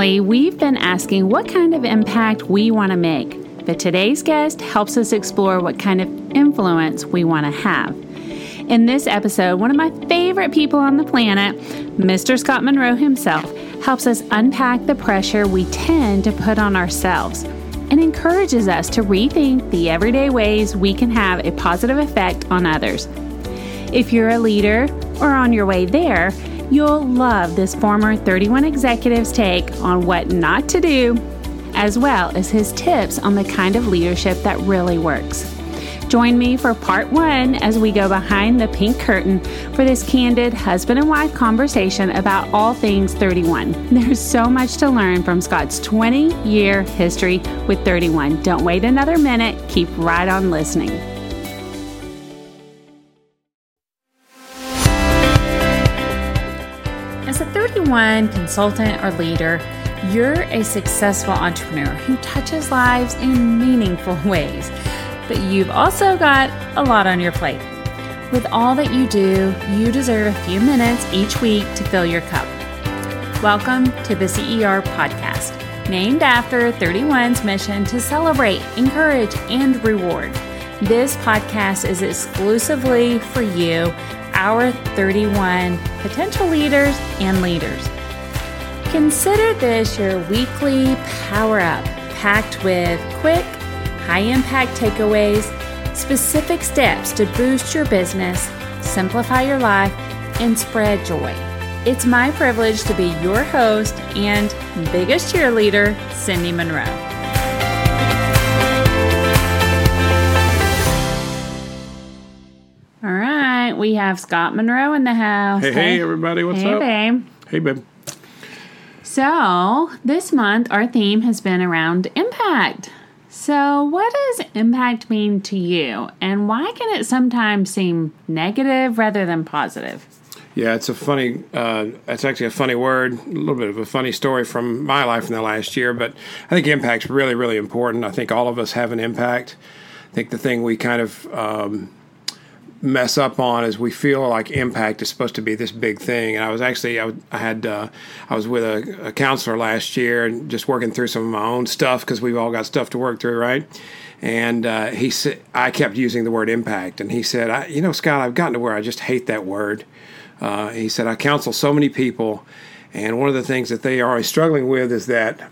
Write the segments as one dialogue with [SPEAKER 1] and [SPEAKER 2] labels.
[SPEAKER 1] Recently, we've been asking what kind of impact we want to make, but today's guest helps us explore what kind of influence we want to have. In this episode, one of my favorite people on the planet, Mr. Scott Monroe himself, helps us unpack the pressure we tend to put on ourselves and encourages us to rethink the everyday ways we can have a positive effect on others. If you're a leader or on your way there, You'll love this former 31 executive's take on what not to do, as well as his tips on the kind of leadership that really works. Join me for part one as we go behind the pink curtain for this candid husband and wife conversation about all things 31. There's so much to learn from Scott's 20 year history with 31. Don't wait another minute, keep right on listening. One consultant or leader, you're a successful entrepreneur who touches lives in meaningful ways. But you've also got a lot on your plate. With all that you do, you deserve a few minutes each week to fill your cup. Welcome to the CER podcast, named after 31's mission to celebrate, encourage, and reward. This podcast is exclusively for you our 31 potential leaders and leaders. Consider this your weekly power up, packed with quick, high impact takeaways, specific steps to boost your business, simplify your life, and spread joy. It's my privilege to be your host and biggest cheerleader, Cindy Monroe. We have Scott Monroe in the house.
[SPEAKER 2] Hey, hey, everybody, what's
[SPEAKER 1] hey,
[SPEAKER 2] up?
[SPEAKER 1] Hey, babe.
[SPEAKER 2] Hey, babe.
[SPEAKER 1] So, this month our theme has been around impact. So, what does impact mean to you, and why can it sometimes seem negative rather than positive?
[SPEAKER 2] Yeah, it's a funny. Uh, it's actually a funny word, a little bit of a funny story from my life in the last year. But I think impact's really, really important. I think all of us have an impact. I think the thing we kind of um, mess up on is we feel like impact is supposed to be this big thing. And I was actually I, I had uh, I was with a, a, counselor last year and just working through some of my own stuff because we've all got stuff to work through, right? And uh, he said I kept using the word impact, and he said, I, "You know, Scott, I've gotten to where I just hate that word." Uh, he said, "I counsel so many people, and one of the things that they are struggling with is that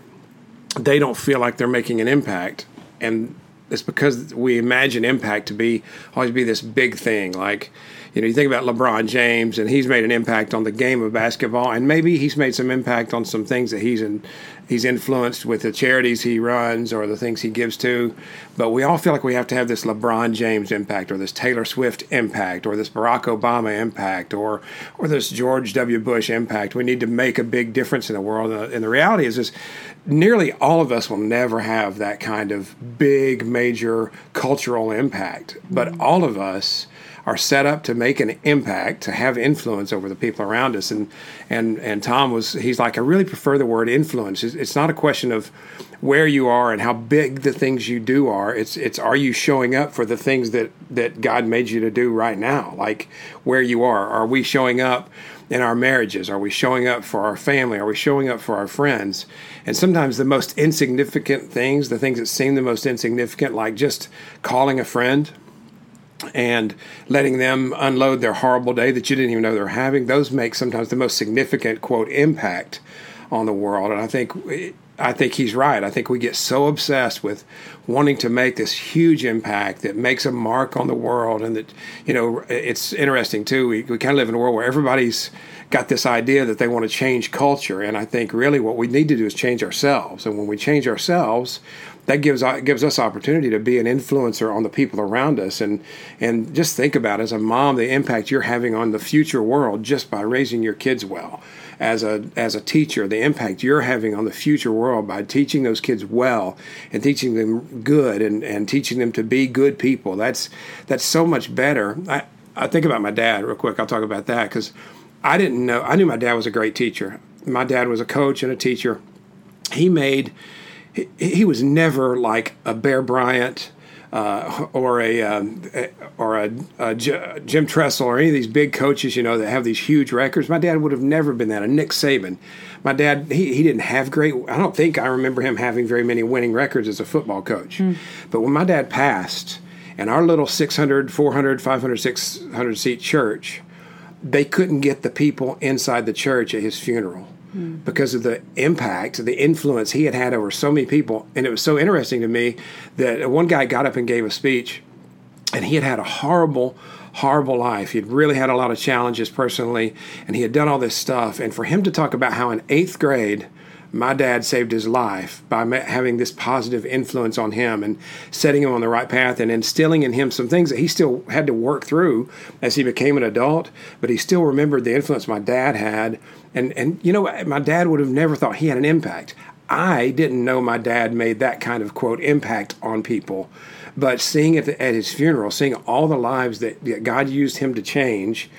[SPEAKER 2] they don't feel like they're making an impact." And it's because we imagine impact to be always be this big thing. Like you know you think about LeBron James and he's made an impact on the game of basketball and maybe he's made some impact on some things that he's in he's influenced with the charities he runs or the things he gives to. But we all feel like we have to have this LeBron James impact or this Taylor Swift impact or this Barack Obama impact or or this George W. Bush impact. We need to make a big difference in the world. And the reality is is nearly all of us will never have that kind of big, major cultural impact. But all of us are set up to make an impact, to have influence over the people around us. And and and Tom was he's like, I really prefer the word influence. It's, it's not a question of where you are and how big the things you do are. It's it's are you showing up for the things that that God made you to do right now? Like where you are. Are we showing up? in our marriages? Are we showing up for our family? Are we showing up for our friends? And sometimes the most insignificant things, the things that seem the most insignificant, like just calling a friend and letting them unload their horrible day that you didn't even know they're having, those make sometimes the most significant quote impact on the world. And I think I think he's right. I think we get so obsessed with wanting to make this huge impact that makes a mark on the world, and that you know it's interesting too. We, we kind of live in a world where everybody's got this idea that they want to change culture, and I think really what we need to do is change ourselves. And when we change ourselves, that gives uh, gives us opportunity to be an influencer on the people around us, and and just think about as a mom the impact you're having on the future world just by raising your kids well as a as a teacher, the impact you're having on the future world by teaching those kids well and teaching them good and, and teaching them to be good people. That's that's so much better. I, I think about my dad real quick. I'll talk about that because I didn't know. I knew my dad was a great teacher. My dad was a coach and a teacher. He made. He, he was never like a Bear Bryant uh, or a um, or a, a J- Jim Tressel or any of these big coaches, you know, that have these huge records. My dad would have never been that. A Nick Saban, my dad, he, he didn't have great. I don't think I remember him having very many winning records as a football coach. Mm. But when my dad passed, and our little 600, 400, 500, 600 seat church, they couldn't get the people inside the church at his funeral mm. because of the impact, the influence he had had over so many people. And it was so interesting to me that one guy got up and gave a speech, and he had had a horrible, horrible life. He'd really had a lot of challenges personally, and he had done all this stuff. And for him to talk about how in eighth grade, my dad saved his life by having this positive influence on him and setting him on the right path and instilling in him some things that he still had to work through as he became an adult, but he still remembered the influence my dad had. And, and you know, my dad would have never thought he had an impact. I didn't know my dad made that kind of quote impact on people. But seeing at his funeral, seeing all the lives that, that God used him to change,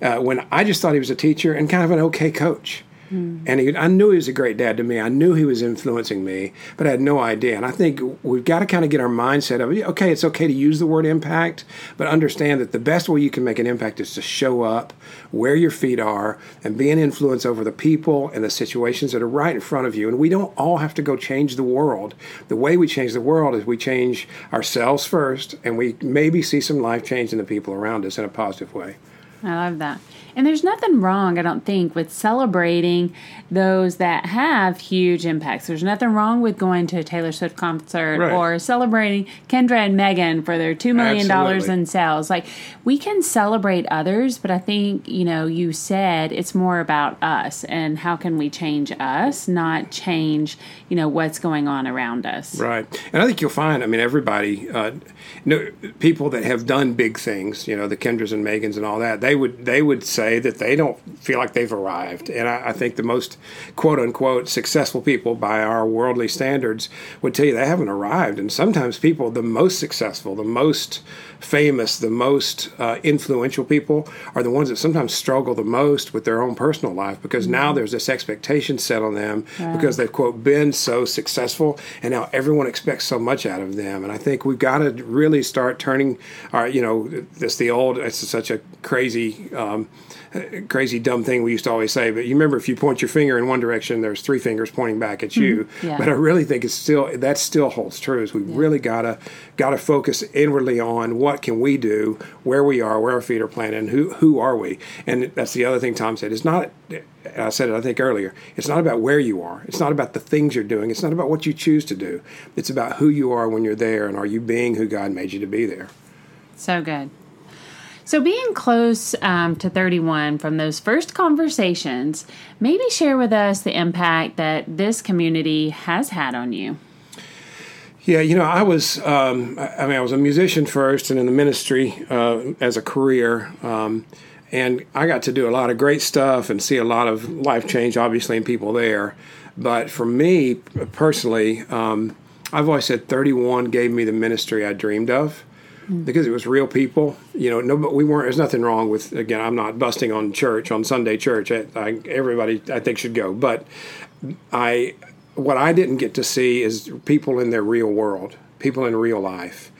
[SPEAKER 2] uh, when I just thought he was a teacher and kind of an okay coach. Mm. And he, I knew he was a great dad to me. I knew he was influencing me, but I had no idea. And I think we've got to kind of get our mindset of okay, it's okay to use the word impact, but understand that the best way you can make an impact is to show up where your feet are and be an influence over the people and the situations that are right in front of you. And we don't all have to go change the world. The way we change the world is we change ourselves first, and we maybe see some life change in the people around us in a positive way.
[SPEAKER 1] I love that. And there's nothing wrong, I don't think, with celebrating those that have huge impacts. There's nothing wrong with going to a Taylor Swift concert right. or celebrating Kendra and Megan for their $2 million in sales. Like, we can celebrate others, but I think, you know, you said it's more about us and how can we change us, not change, you know, what's going on around us.
[SPEAKER 2] Right. And I think you'll find, I mean, everybody, uh, you know, people that have done big things, you know, the Kendras and Megans and all that, they would, they would say, say that they don't feel like they've arrived. And I, I, think the most quote unquote successful people by our worldly standards would tell you they haven't arrived. And sometimes people, the most successful, the most famous, the most uh, influential people are the ones that sometimes struggle the most with their own personal life because mm-hmm. now there's this expectation set on them because they've quote been so successful and now everyone expects so much out of them and I think we've got to really start turning our you know this the old it's such a crazy um, crazy dumb thing we used to always say but you remember if you point your finger in one direction there's three fingers pointing back at you mm-hmm. yeah. but I really think it's still that still holds true is we yeah. really gotta gotta focus inwardly on what can we do, where we are, where our feet are planted, and who who are we? And that's the other thing Tom said. It's not. I said it I think earlier. It's not about where you are. It's not about the things you're doing. It's not about what you choose to do. It's about who you are when you're there, and are you being who God made you to be there.
[SPEAKER 1] So good. So, being close um, to 31 from those first conversations, maybe share with us the impact that this community has had on you.
[SPEAKER 2] Yeah, you know, I was, um, I mean, I was a musician first and in the ministry uh, as a career. Um, and I got to do a lot of great stuff and see a lot of life change, obviously, in people there. But for me personally, um, I've always said 31 gave me the ministry I dreamed of mm. because it was real people. You know, no, but we weren't. There's nothing wrong with. Again, I'm not busting on church on Sunday church. I, I, everybody I think should go, but I what I didn't get to see is people in their real world, people in real life.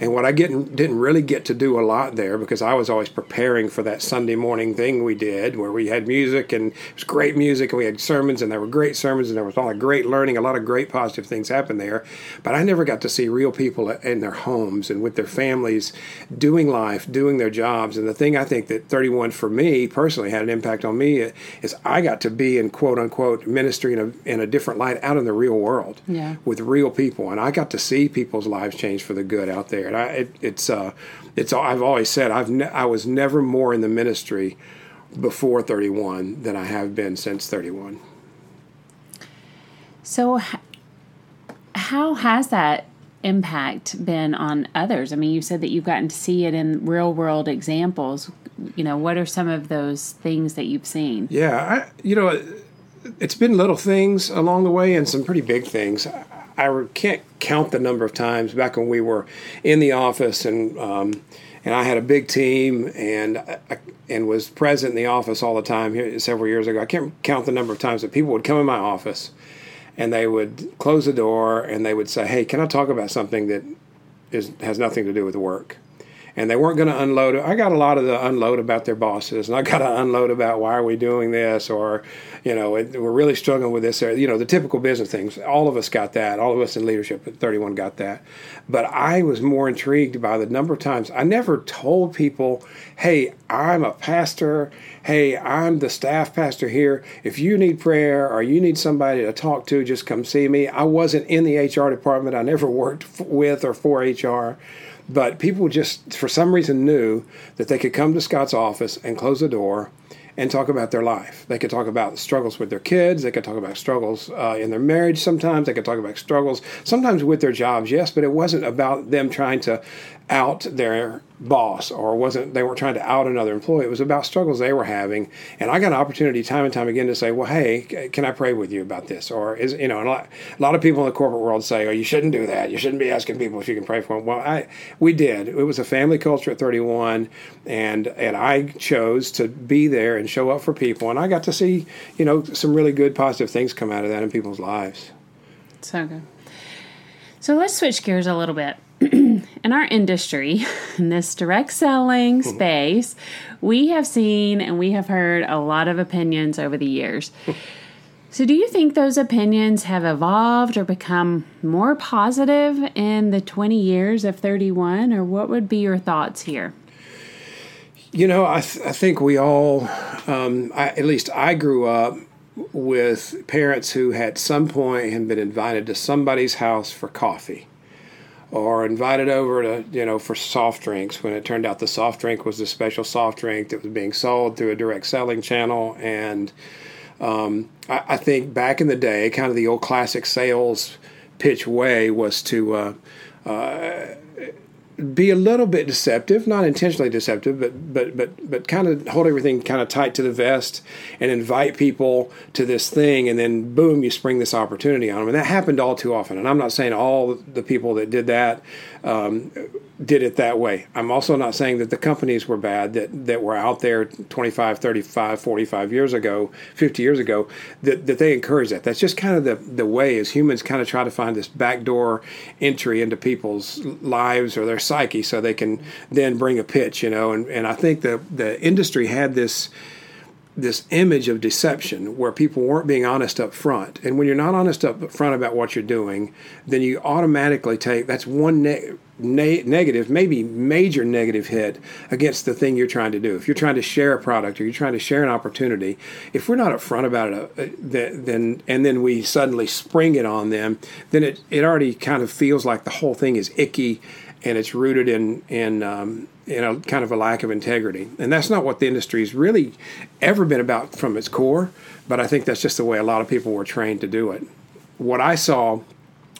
[SPEAKER 2] And what I get, didn't really get to do a lot there because I was always preparing for that Sunday morning thing we did where we had music and it was great music and we had sermons and there were great sermons and there was a lot of great learning, a lot of great positive things happened there. But I never got to see real people in their homes and with their families doing life, doing their jobs. And the thing I think that 31 for me personally had an impact on me is I got to be in quote unquote ministry in a, in a different light out in the real world yeah. with real people. And I got to see people's lives change for the good out there. And I, it, it's uh, it's I've always said I've ne- I was never more in the ministry before 31 than I have been since 31.
[SPEAKER 1] So, how has that impact been on others? I mean, you said that you've gotten to see it in real world examples. You know, what are some of those things that you've seen?
[SPEAKER 2] Yeah, I, you know, it's been little things along the way and some pretty big things. I can't count the number of times back when we were in the office and um, and I had a big team and I, and was present in the office all the time here several years ago. I can't count the number of times that people would come in my office and they would close the door and they would say, "Hey, can I talk about something that is has nothing to do with work and they weren't going to unload it. I got a lot of the unload about their bosses, and I got to unload about why are we doing this, or you know, it, we're really struggling with this. Or, you know, the typical business things. All of us got that. All of us in leadership at 31 got that. But I was more intrigued by the number of times I never told people, "Hey, I'm a pastor. Hey, I'm the staff pastor here. If you need prayer or you need somebody to talk to, just come see me." I wasn't in the HR department. I never worked with or for HR. But people just, for some reason, knew that they could come to Scott's office and close the door and talk about their life. They could talk about struggles with their kids. They could talk about struggles uh, in their marriage sometimes. They could talk about struggles sometimes with their jobs, yes, but it wasn't about them trying to out their boss or wasn't they weren't trying to out another employee. It was about struggles they were having. And i got an opportunity time and time again to say well hey can i pray with you about this? Or is you know a lot, a lot of people in the corporate world say oh you shouldn't do that. You shouldn't be asking people if you can pray for them well i we did. It was a family culture at 31 and and i chose to be there and show up for people. And i got to see you know some really good positive things come out of that in people's lives.
[SPEAKER 1] So good. So let's switch gears a little bit in our industry, in this direct selling mm-hmm. space, we have seen and we have heard a lot of opinions over the years. So, do you think those opinions have evolved or become more positive in the 20 years of 31, or what would be your thoughts here?
[SPEAKER 2] You know, I, th- I think we all, um, I, at least I grew up with parents who at some point had been invited to somebody's house for coffee or invited over to you know for soft drinks when it turned out the soft drink was a special soft drink that was being sold through a direct selling channel. And um, I, I, think back in the day kind of the old classic sales pitch way was to uh, uh, be a little bit deceptive, not intentionally deceptive, but but but but kind of hold everything kind of tight to the vest and invite people to this thing, and then boom, you spring this opportunity on them, and that happened all too often. And I'm not saying all the people that did that um, did it that way. I'm also not saying that the companies were bad that, that were out there 25, 35, 45 years ago, 50 years ago, that, that they encouraged that. That's just kind of the, the way as humans kind of try to find this backdoor entry into people's lives or their psyche so they can then bring a pitch, you know. And, and I think the, the industry had this this image of deception where people weren't being honest up front. And when you're not honest up front about what you're doing, then you automatically take that's one ne- ne- negative, maybe major negative hit against the thing you're trying to do. If you're trying to share a product or you're trying to share an opportunity, if we're not upfront about it, uh, then and then we suddenly spring it on them, then it, it already kind of feels like the whole thing is icky and it's rooted in in um, in a kind of a lack of integrity. And that's not what the industry's really ever been about from its core. But I think that's just the way a lot of people were trained to do it. What I saw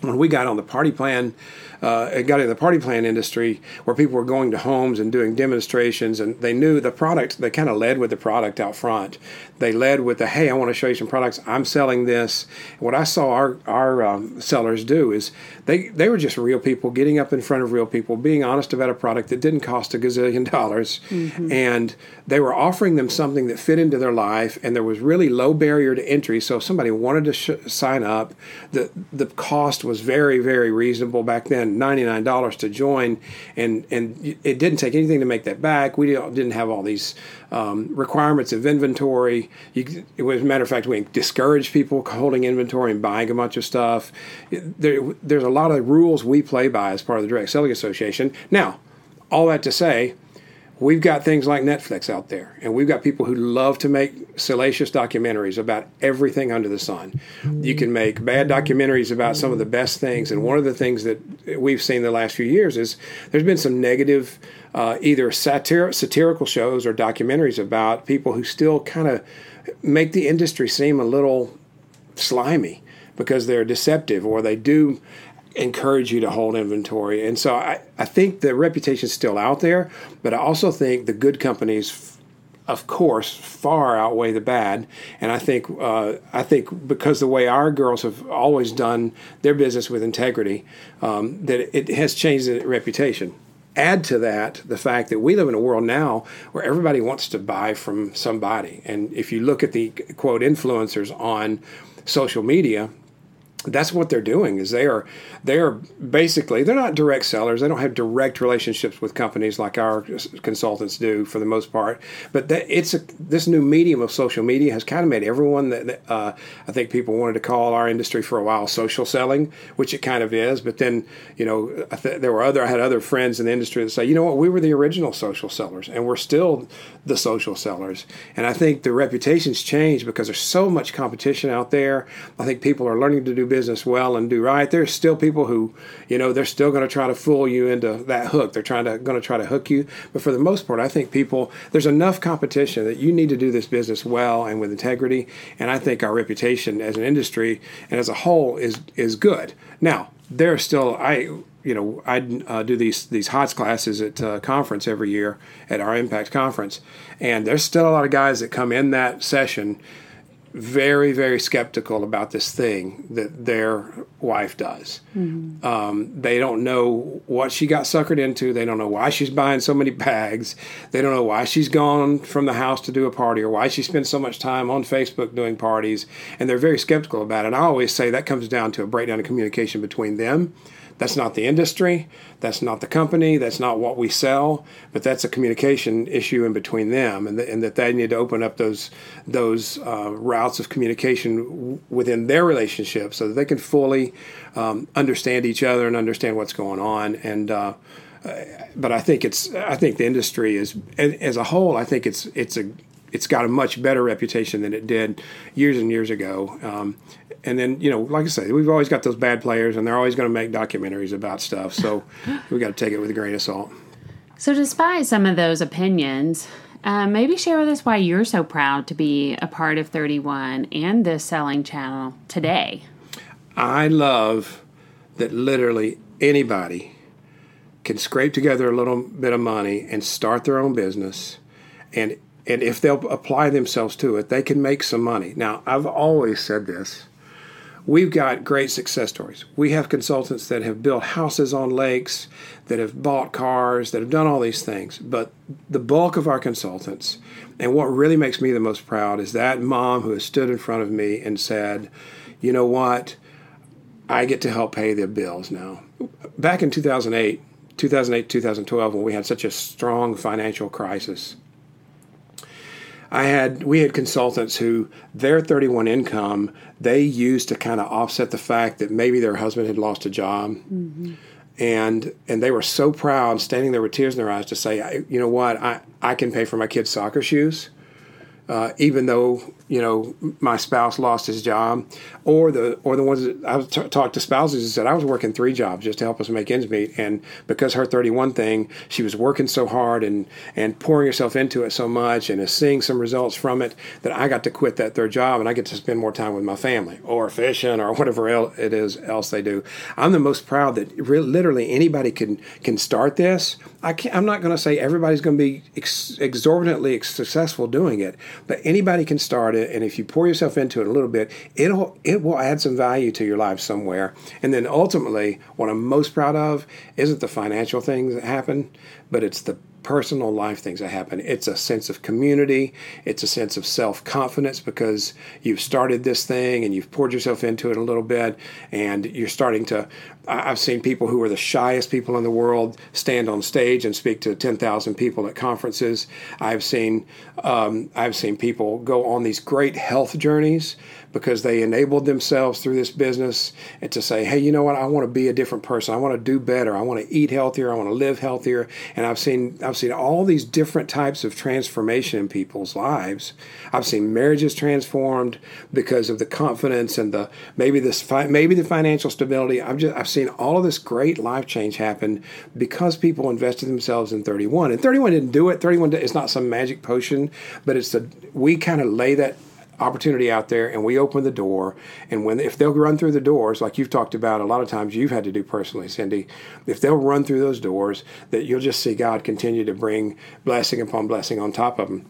[SPEAKER 2] when we got on the party plan uh, got in the party plan industry where people were going to homes and doing demonstrations, and they knew the product. They kind of led with the product out front. They led with the, "Hey, I want to show you some products. I'm selling this." What I saw our our um, sellers do is they they were just real people getting up in front of real people, being honest about a product that didn't cost a gazillion dollars, mm-hmm. and they were offering them something that fit into their life, and there was really low barrier to entry. So if somebody wanted to sh- sign up, the the cost was very very reasonable back then ninety nine dollars to join, and and it didn't take anything to make that back. We didn't have all these um, requirements of inventory. You, as a matter of fact, we discourage people holding inventory and buying a bunch of stuff. There, there's a lot of rules we play by as part of the Direct Selling Association. Now, all that to say, we've got things like Netflix out there, and we've got people who love to make salacious documentaries about everything under the sun. You can make bad documentaries about some of the best things, and one of the things that we've seen the last few years is there's been some negative, uh, either satir- satirical shows or documentaries about people who still kind of make the industry seem a little slimy because they're deceptive or they do encourage you to hold inventory. And so I, I think the reputation is still out there, but I also think the good companies, of course, far outweigh the bad. And I think uh, I think because the way our girls have always done their business with integrity, um, that it has changed the reputation. Add to that the fact that we live in a world now where everybody wants to buy from somebody. And if you look at the quote influencers on social media, that's what they're doing is they are they are basically they're not direct sellers. They don't have direct relationships with companies like our consultants do for the most part. But that it's a, this new medium of social media has kind of made everyone that, that uh, i think people wanted to call our industry for a while social selling which it kind of is. But then you know th- there were other i had other friends in the industry that say you know what? We were the original social sellers and we're still the social sellers. And i think the reputations change because there's so much competition out there. I think people are learning to do business well and do right, there's still people who, you know, they're still going to try to fool you into that hook. They're trying to going to try to hook you. But for the most part, I think people there's enough competition that you need to do this business well and with integrity. And I think our reputation as an industry and as a whole is is good. Now there are still I you know I uh, do these these HOTS classes at uh, conference every year at our Impact conference, and there's still a lot of guys that come in that session very, very skeptical about this thing that their wife does. Mm-hmm. Um, they don't know what she got suckered into. They don't know why she's buying so many bags. They don't know why she's gone from the house to do a party or why she spends so much time on Facebook doing parties. And they're very skeptical about it. I always say that comes down to a breakdown of communication between them that's not the industry, that's not the company, that's not what we sell, but that's a communication issue in between them, and, and that they need to open up those those uh, routes of communication w- within their relationship so that they can fully um, understand each other and understand what's going on. And uh, uh, but I think it's I think the industry is as a whole. I think it's it's a it's got a much better reputation than it did years and years ago. Um, and then you know, like I say, we've always got those bad players, and they're always going to make documentaries about stuff. So we got to take it with a grain of salt.
[SPEAKER 1] So, despite some of those opinions, uh, maybe share with us why you're so proud to be a part of 31 and this selling channel today.
[SPEAKER 2] I love that literally anybody can scrape together a little bit of money and start their own business and and if they'll apply themselves to it, they can make some money. Now, I've always said this We've got great success stories. We have consultants that have built houses on lakes, that have bought cars, that have done all these things. But the bulk of our consultants, and what really makes me the most proud, is that mom who has stood in front of me and said, you know what? I get to help pay the bills now. Back in 2008, 2008, 2012, when we had such a strong financial crisis, I had we had consultants who their 31 income they used to kind of offset the fact that maybe their husband had lost a job. Mm-hmm. And and they were so proud, standing there with tears in their eyes, to say, you know what, I, I can pay for my kids' soccer shoes, uh, even though you know my spouse lost his job, or the or the ones that I was t- talked to spouses and said I was working three jobs just to help us make ends meet, and because her 31 thing, she was working so hard and and pouring herself into it so much, and is seeing some results from it that I got to quit that third job and I get to spend more time with my family or fishing or whatever it is else they do. I'm the most proud that really, literally anybody can can start this. I can't, I'm not going to say everybody's going to be ex- exorbitantly successful doing it, but anybody can start it it, and if you pour yourself into it a little bit, it'll it will add some value to your life somewhere. And then ultimately, what I'm most proud of isn't the financial things that happen, but it's the personal life things that happen. It's a sense of community. It's a sense of self confidence because you've started this thing and you've poured yourself into it a little bit, and you're starting to. I've seen people who are the shyest people in the world stand on stage and speak to 10,000 people at conferences. I've seen um, I've seen people go on these great health journeys because they enabled themselves through this business and to say, hey, you know what? I want to be a different person. I want to do better. I want to eat healthier. I want to live healthier. And I've seen I've seen all these different types of transformation in people's lives. I've seen marriages transformed because of the confidence and the maybe this maybe the financial stability. I've just I've seen all of this great life change happen because people invested themselves in 31. And 31 didn't do it. 31 is not some magic potion, but it's the we kind of lay that opportunity out there and we open the door. And when if they'll run through the doors like you've talked about a lot of times you've had to do personally cindy if they'll run through those doors that you'll just see god continue to bring blessing upon blessing on top of them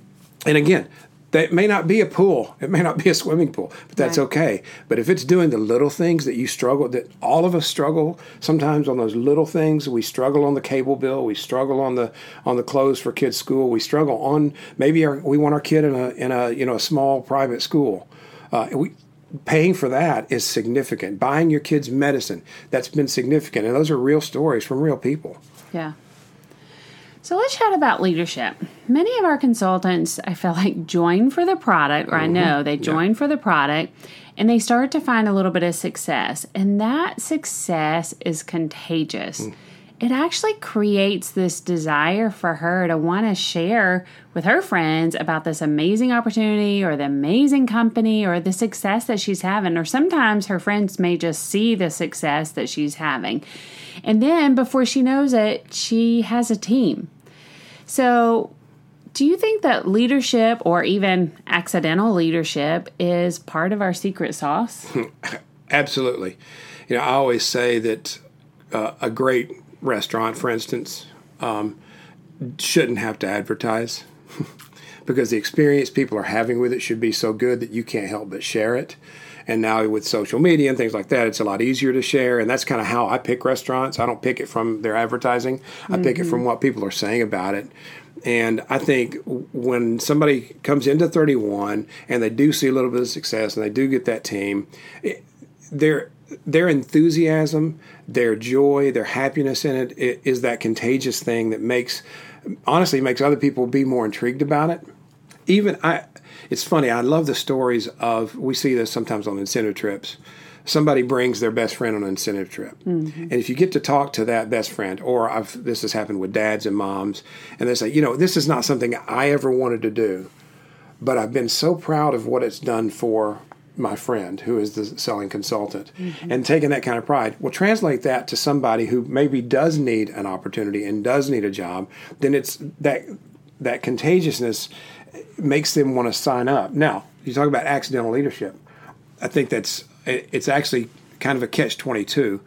[SPEAKER 2] and again that may not be a pool, it may not be a swimming pool, but that's right. okay. But if it's doing the little things that you struggle, that all of us struggle sometimes on those little things, we struggle on the cable bill, we struggle on the on the clothes for kids' school, we struggle on maybe our, we want our kid in a in a you know a small private school. Uh, we paying for that is significant. Buying your kids medicine, that's been significant. And those are real stories from real people.
[SPEAKER 1] Yeah. So let's chat about leadership. Many of our consultants, I feel like, join for the product, or mm-hmm. I know they join yeah. for the product, and they start to find a little bit of success. And that success is contagious. Mm it actually creates this desire for her to want to share with her friends about this amazing opportunity or the amazing company or the success that she's having. Or sometimes her friends may just see the success that she's having. And then before she knows it, she has a team. So, do you think that leadership or even accidental leadership is part of our secret sauce?
[SPEAKER 2] Absolutely. You know, I always say that uh, a great restaurant, for instance, um, shouldn't have to advertise because the experience people are having with it should be so good that you can't help but share it. And now with social media and things like that, it's a lot easier to share. And that's kind of how I pick restaurants. I don't pick it from their advertising, I mm-hmm. pick it from mm-hmm. what people are saying about it. And I think when somebody comes into 31 and they do see a little bit of success and they do get that team, it, they're their enthusiasm, their joy, their happiness in it is that contagious thing that makes, honestly, makes other people be more intrigued about it. Even I, it's funny. I love the stories of. We see this sometimes on incentive trips. Somebody brings their best friend on an incentive trip, mm-hmm. and if you get to talk to that best friend, or I've, this has happened with dads and moms, and they say, you know, this is not something I ever wanted to do, but I've been so proud of what it's done for my friend who is the selling consultant mm-hmm. and taking that kind of pride well translate that to somebody who maybe does need an opportunity and does need a job then it's that that contagiousness makes them want to sign up now you talk about accidental leadership i think that's it's actually kind of a catch 22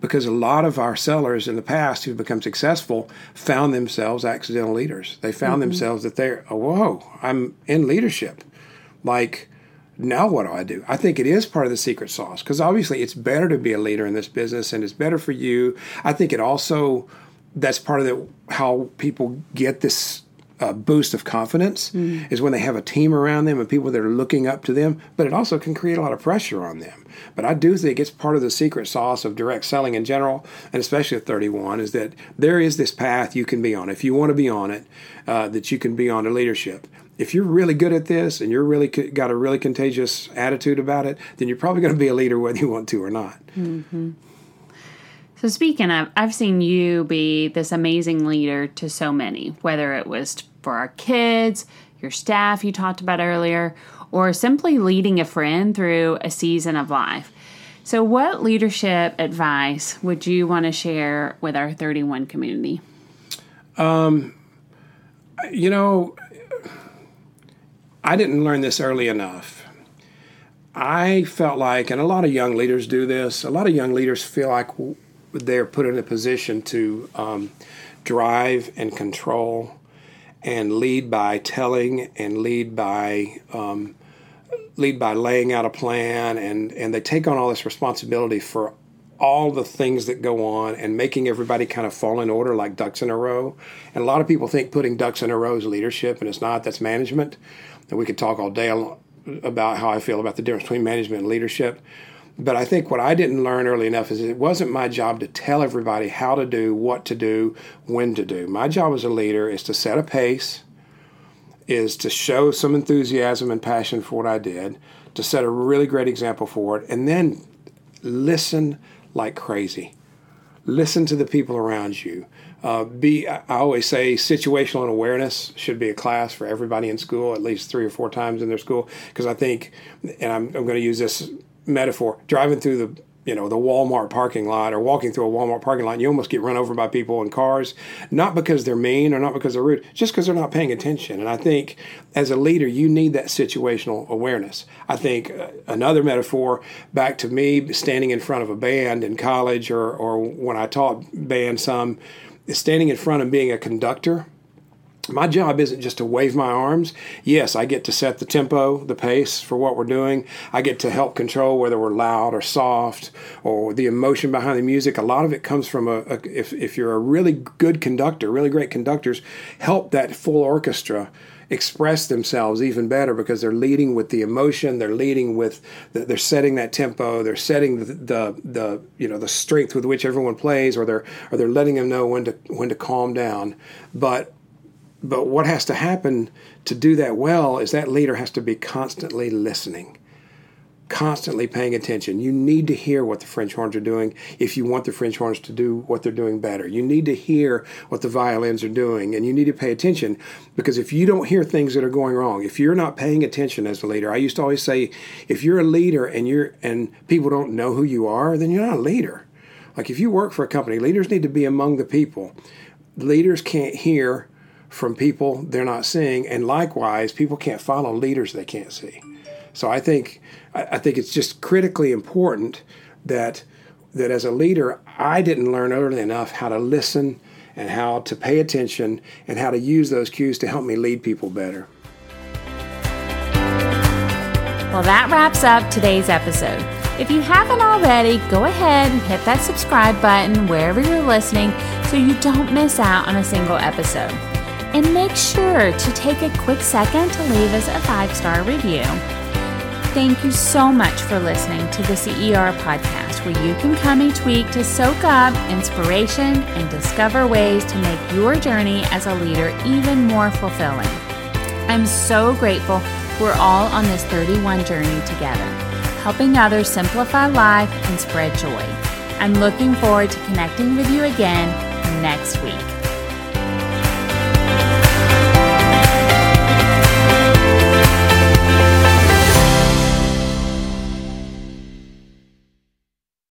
[SPEAKER 2] because a lot of our sellers in the past who've become successful found themselves accidental leaders they found mm-hmm. themselves that they're oh, whoa i'm in leadership like now what do I do? I think it is part of the secret sauce because obviously it's better to be a leader in this business and it's better for you. I think it also that's part of the how people get this uh, boost of confidence mm is when they have a team around them and people that are looking up to them. But it also can create a lot of pressure on them. But I do think it's part of the secret sauce of direct selling in general, and especially at 31, is that there is this path you can be on if you want to be on it. Uh, that you can be on to leadership if you're really good at this and you're really got a really contagious attitude about it, then you're probably going to be a leader whether you want to or not.
[SPEAKER 1] Mm-hmm. So, speaking of, I've seen you be this amazing leader to so many, whether it was for our kids, your staff you talked about earlier, or simply leading a friend through a season of life. So, what leadership advice would you want to share with our 31 community?
[SPEAKER 2] Um, you know, I didn't learn this early enough. I felt like, and a lot of young leaders do this, a lot of young leaders feel like they're put in a position to um, drive and control and lead by telling and lead by um, lead by laying out a plan and and they take on all this responsibility for all the things that go on and making everybody kind of fall in order like ducks in a row. And a lot of people think putting ducks in a row is leadership, and it's not. That's management. And we could talk all day about how I feel about the difference between management and leadership. But I think what I didn't learn early enough is it wasn't my job to tell everybody how to do, what to do, when to do. My job as a leader is to set a pace, is to show some enthusiasm and passion for what I did, to set a really great example for it, and then listen like crazy. Listen to the people around you. Uh, be I always say situational awareness should be a class for everybody in school at least three or four times in their school because I think, and I'm, I'm going to use this metaphor, driving through the you know the Walmart parking lot or walking through a Walmart parking lot, you almost get run over by people in cars, not because they're mean or not because they're rude, just because they're not paying attention. And I think as a leader, you need that situational awareness. I think uh, another metaphor back to me standing in front of a band in college or or when I taught band some, is standing in front and being a conductor my job isn't just to wave my arms. Yes, I get to set the tempo, the pace for what we're doing. I get to help control whether we're loud or soft or the emotion behind the music. A lot of it comes from a, a if, if you're a really good conductor, really great conductors help that full orchestra express themselves even better because they're leading with the emotion they're leading with the, they're setting that tempo they're setting the, the, the you know the strength with which everyone plays or they're or they're letting them know when to when to calm down but but what has to happen to do that well is that leader has to be constantly listening constantly paying attention. You need to hear what the French horns are doing if you want the French horns to do what they're doing better. You need to hear what the violins are doing and you need to pay attention because if you don't hear things that are going wrong, if you're not paying attention as a leader, I used to always say if you're a leader and you're and people don't know who you are, then you're not a leader. Like if you work for a company, leaders need to be among the people. Leaders can't hear from people they're not seeing and likewise people can't follow leaders they can't see. So I think I think it's just critically important that that as a leader, I didn't learn early enough how to listen and how to pay attention and how to use those cues to help me lead people better.
[SPEAKER 1] Well, that wraps up today's episode. If you haven't already, go ahead and hit that subscribe button wherever you're listening so you don't miss out on a single episode. And make sure to take a quick second to leave us a five star review. Thank you so much for listening to the CER podcast, where you can come each week to soak up inspiration and discover ways to make your journey as a leader even more fulfilling. I'm so grateful we're all on this 31 journey together, helping others simplify life and spread joy. I'm looking forward to connecting with you again next week.